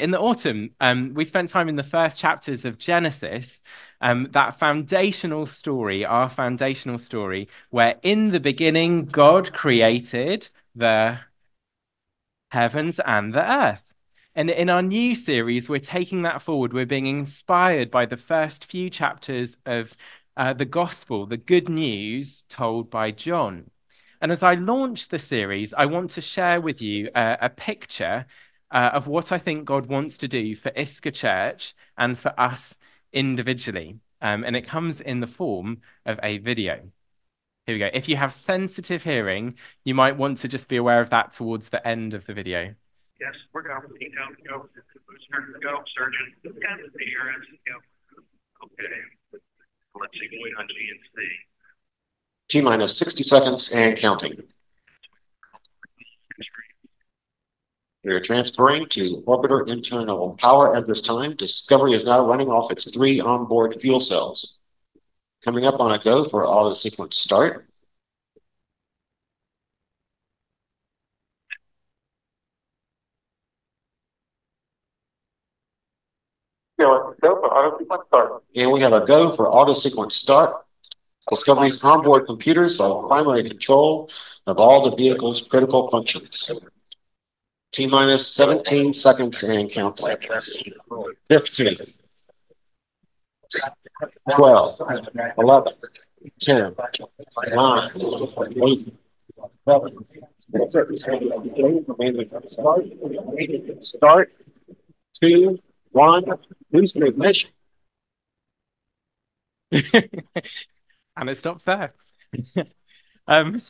in the autumn, um, we spent time in the first chapters of Genesis, um, that foundational story, our foundational story, where in the beginning God created the heavens and the earth. And in our new series, we're taking that forward. We're being inspired by the first few chapters of uh, the gospel, the good news told by John. And as I launch the series, I want to share with you uh, a picture uh, of what I think God wants to do for Isca Church and for us individually. Um, and it comes in the form of a video. Here we go. If you have sensitive hearing, you might want to just be aware of that towards the end of the video. Yes, we're going to go. Go, surgeon. Go. Okay. Let's see, wait on GNC. T minus 60 seconds and counting. We are transferring to orbiter internal power at this time. Discovery is now running off its three onboard fuel cells. Coming up on a go for auto sequence start. Go for auto sequence start. And we have a go for auto sequence start. Discovery's onboard computers are primary control of all the vehicle's critical functions. T minus 17 seconds and count. 15, 12, 11, 10, 9, 8, 7, Start. Two, one, boost ignition. and it stops there. um,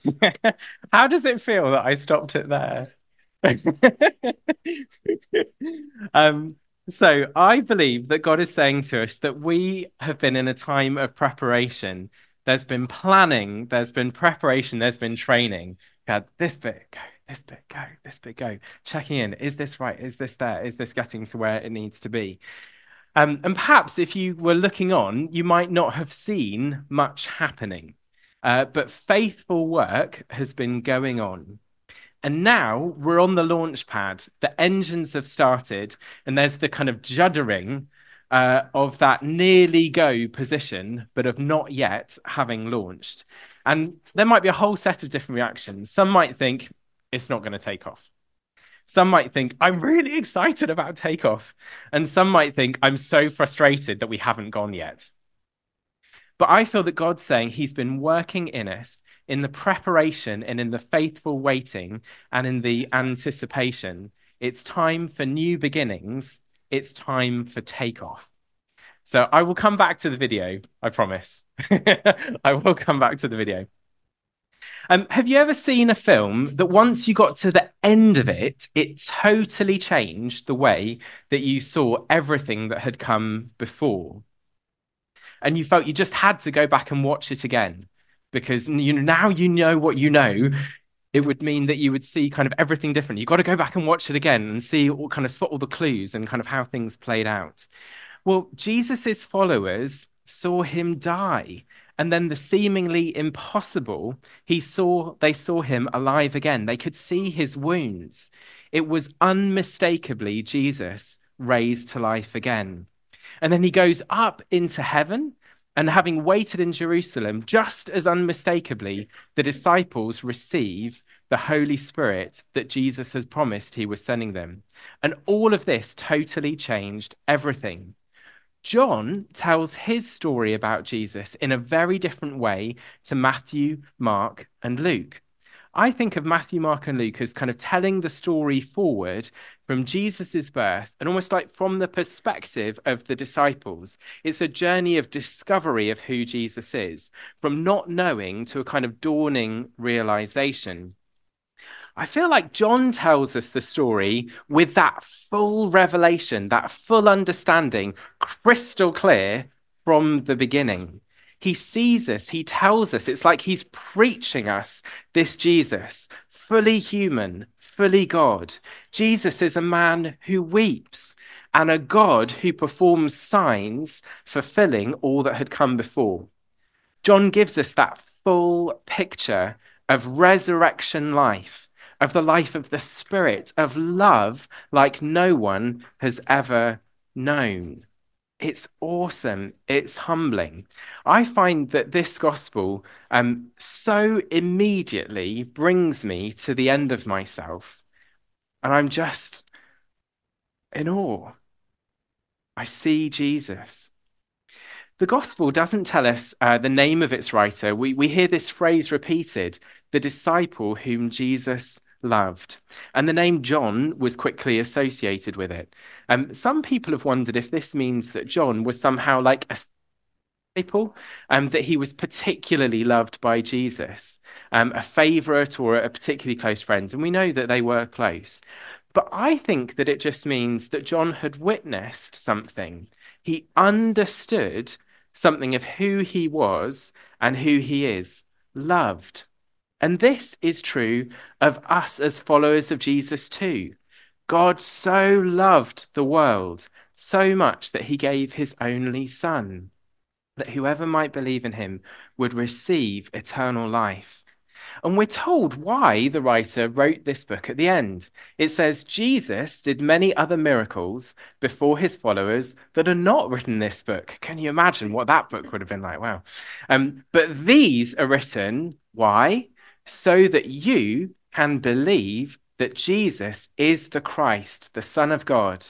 how does it feel that I stopped it there? um, so I believe that God is saying to us that we have been in a time of preparation. There's been planning, there's been preparation, there's been training. God, this bit, go, this bit, go, this bit, go. Checking in. Is this right? Is this there? Is this getting to where it needs to be? Um, and perhaps if you were looking on, you might not have seen much happening. Uh, but faithful work has been going on. And now we're on the launch pad. The engines have started, and there's the kind of juddering uh, of that nearly go position, but of not yet having launched. And there might be a whole set of different reactions. Some might think it's not going to take off. Some might think, I'm really excited about takeoff. And some might think, I'm so frustrated that we haven't gone yet. But I feel that God's saying He's been working in us in the preparation and in the faithful waiting and in the anticipation. It's time for new beginnings. It's time for takeoff. So I will come back to the video, I promise. I will come back to the video. Um, have you ever seen a film that once you got to the end of it, it totally changed the way that you saw everything that had come before? And you felt you just had to go back and watch it again because you know now you know what you know. It would mean that you would see kind of everything different. You've got to go back and watch it again and see all kind of spot all the clues and kind of how things played out. Well, Jesus's followers saw him die and then the seemingly impossible he saw they saw him alive again they could see his wounds it was unmistakably jesus raised to life again and then he goes up into heaven and having waited in jerusalem just as unmistakably the disciples receive the holy spirit that jesus has promised he was sending them and all of this totally changed everything John tells his story about Jesus in a very different way to Matthew, Mark, and Luke. I think of Matthew, Mark, and Luke as kind of telling the story forward from Jesus' birth and almost like from the perspective of the disciples. It's a journey of discovery of who Jesus is, from not knowing to a kind of dawning realization. I feel like John tells us the story with that full revelation, that full understanding, crystal clear from the beginning. He sees us, he tells us, it's like he's preaching us this Jesus, fully human, fully God. Jesus is a man who weeps and a God who performs signs, fulfilling all that had come before. John gives us that full picture of resurrection life of the life of the Spirit, of love like no one has ever known. It's awesome. It's humbling. I find that this gospel um, so immediately brings me to the end of myself. And I'm just in awe. I see Jesus. The gospel doesn't tell us uh, the name of its writer. We, we hear this phrase repeated the disciple whom Jesus loved. And the name John was quickly associated with it. Um, some people have wondered if this means that John was somehow like a disciple, um, that he was particularly loved by Jesus, um, a favorite or a particularly close friend. And we know that they were close. But I think that it just means that John had witnessed something. He understood something of who he was and who he is loved. And this is true of us as followers of Jesus too. God so loved the world so much that he gave his only Son, that whoever might believe in him would receive eternal life. And we're told why the writer wrote this book at the end. It says, Jesus did many other miracles before his followers that are not written in this book. Can you imagine what that book would have been like? Wow. Um, but these are written, why? So that you can believe that Jesus is the Christ, the Son of God.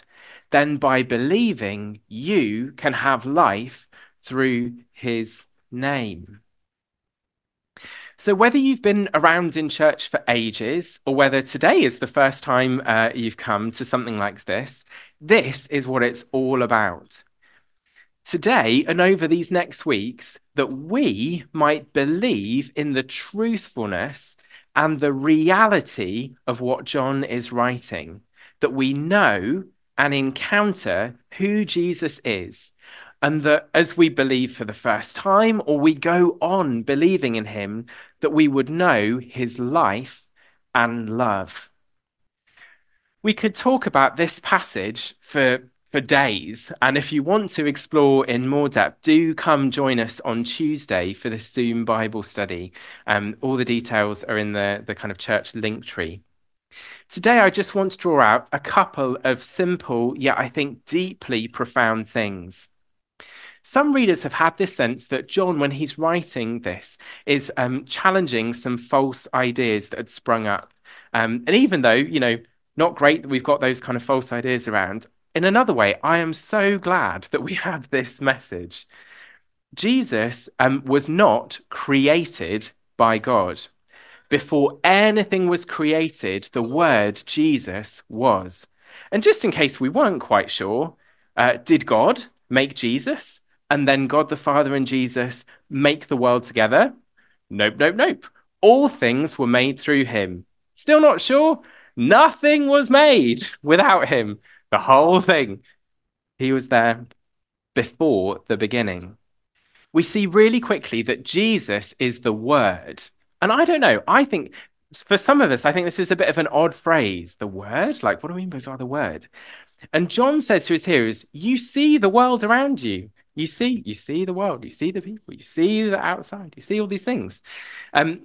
Then by believing, you can have life through his name. So, whether you've been around in church for ages or whether today is the first time uh, you've come to something like this, this is what it's all about. Today and over these next weeks, that we might believe in the truthfulness and the reality of what John is writing, that we know and encounter who Jesus is and that as we believe for the first time or we go on believing in him, that we would know his life and love. We could talk about this passage for, for days, and if you want to explore in more depth, do come join us on Tuesday for the Zoom Bible study. Um, all the details are in the, the kind of church link tree. Today, I just want to draw out a couple of simple, yet I think deeply profound things. Some readers have had this sense that John, when he's writing this, is um, challenging some false ideas that had sprung up. Um, and even though, you know, not great that we've got those kind of false ideas around, in another way, I am so glad that we have this message. Jesus um, was not created by God. Before anything was created, the word Jesus was. And just in case we weren't quite sure, uh, did God make Jesus? and then God the Father and Jesus make the world together? Nope, nope, nope. All things were made through him. Still not sure? Nothing was made without him. The whole thing. He was there before the beginning. We see really quickly that Jesus is the Word. And I don't know, I think for some of us, I think this is a bit of an odd phrase. The Word? Like, what do we mean by the Word? And John says to his hearers, You see the world around you. You see, you see the world, you see the people, you see the outside, you see all these things. Um,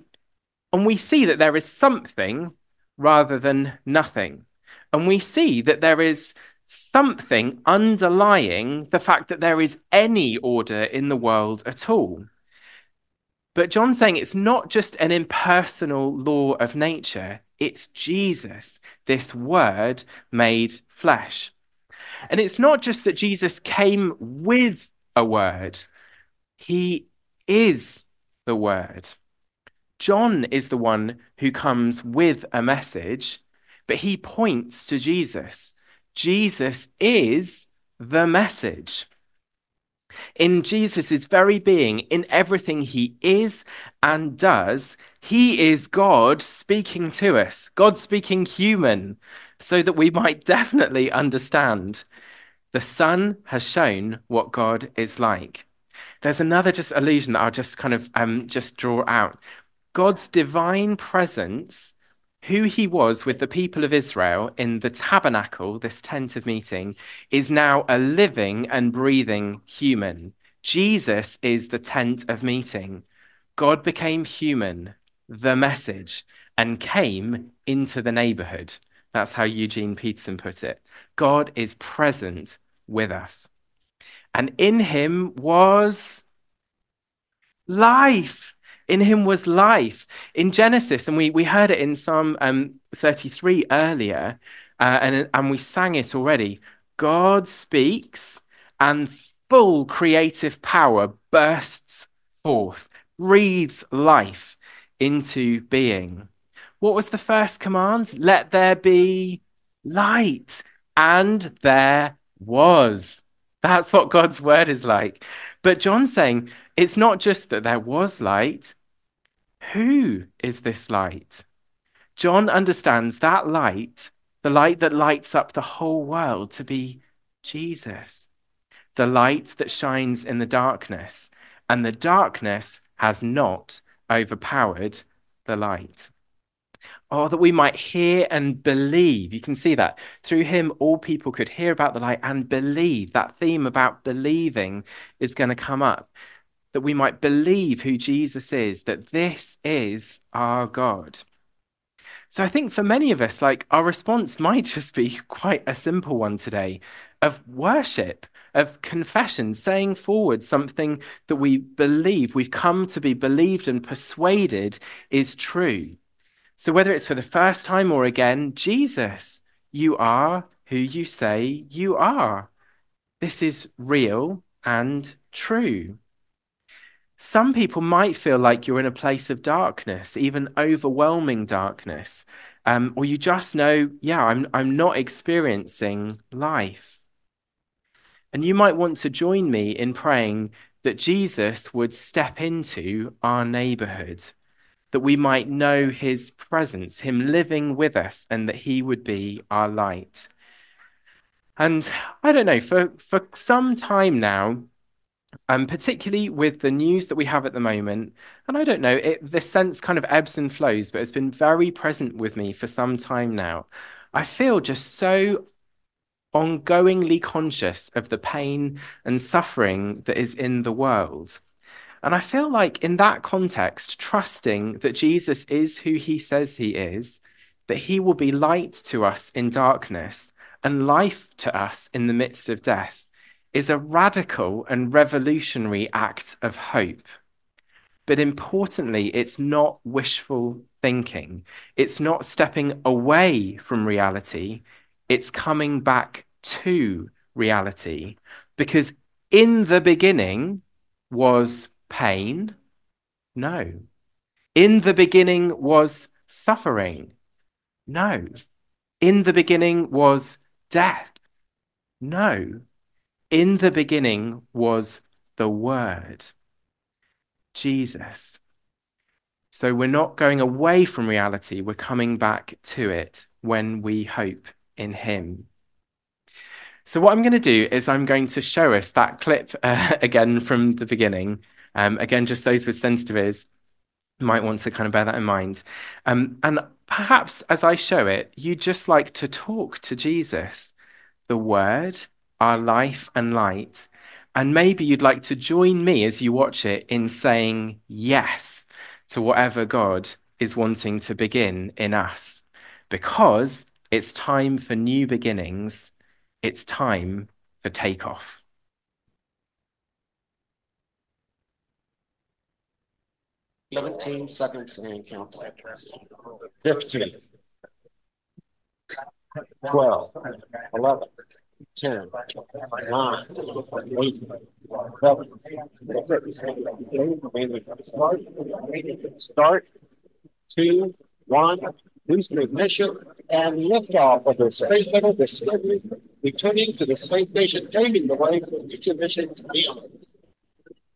and we see that there is something rather than nothing. And we see that there is something underlying the fact that there is any order in the world at all. But John's saying it's not just an impersonal law of nature, it's Jesus, this word made flesh. And it's not just that Jesus came with a word. He is the word. John is the one who comes with a message, but he points to Jesus. Jesus is the message. In Jesus' very being, in everything he is and does, he is God speaking to us, God speaking human, so that we might definitely understand the Son has shown what God is like. There's another just allusion that I'll just kind of um, just draw out. God's divine presence, who he was with the people of Israel in the tabernacle, this tent of meeting, is now a living and breathing human. Jesus is the tent of meeting. God became human, the message, and came into the neighborhood. That's how Eugene Peterson put it. God is present with us. And in him was life. In him was life. In Genesis, and we, we heard it in Psalm um, 33 earlier, uh, and, and we sang it already. God speaks, and full creative power bursts forth, breathes life into being. What was the first command? Let there be light. And there was. That's what God's word is like. But John's saying it's not just that there was light. Who is this light? John understands that light, the light that lights up the whole world, to be Jesus, the light that shines in the darkness. And the darkness has not overpowered the light. Oh, that we might hear and believe. You can see that. Through him, all people could hear about the light and believe. That theme about believing is going to come up. That we might believe who Jesus is, that this is our God. So I think for many of us, like our response might just be quite a simple one today of worship, of confession, saying forward something that we believe, we've come to be believed and persuaded is true. So, whether it's for the first time or again, Jesus, you are who you say you are. This is real and true. Some people might feel like you're in a place of darkness, even overwhelming darkness, um, or you just know, yeah, I'm, I'm not experiencing life. And you might want to join me in praying that Jesus would step into our neighborhood that we might know his presence, him living with us, and that he would be our light. And I don't know, for, for some time now, um, particularly with the news that we have at the moment, and I don't know, it, this sense kind of ebbs and flows, but it's been very present with me for some time now. I feel just so ongoingly conscious of the pain and suffering that is in the world. And I feel like in that context, trusting that Jesus is who he says he is, that he will be light to us in darkness and life to us in the midst of death, is a radical and revolutionary act of hope. But importantly, it's not wishful thinking. It's not stepping away from reality. It's coming back to reality. Because in the beginning was pain? No. In the beginning was suffering? No. In the beginning was death? No. In the beginning was the Word, Jesus. So we're not going away from reality, we're coming back to it when we hope in Him. So, what I'm going to do is I'm going to show us that clip uh, again from the beginning. Um, again, just those with sensitive ears might want to kind of bear that in mind. Um, and perhaps as I show it, you just like to talk to Jesus, the Word, our life and light. And maybe you'd like to join me as you watch it in saying yes to whatever God is wanting to begin in us. Because it's time for new beginnings, it's time for takeoff. 17 seconds and count. 15, 12, 11, 10, 9, 8, 7, start, two, one, boost ignition, and liftoff of the Space Shuttle. Discovery, returning to the space station, paving the way for future missions beyond.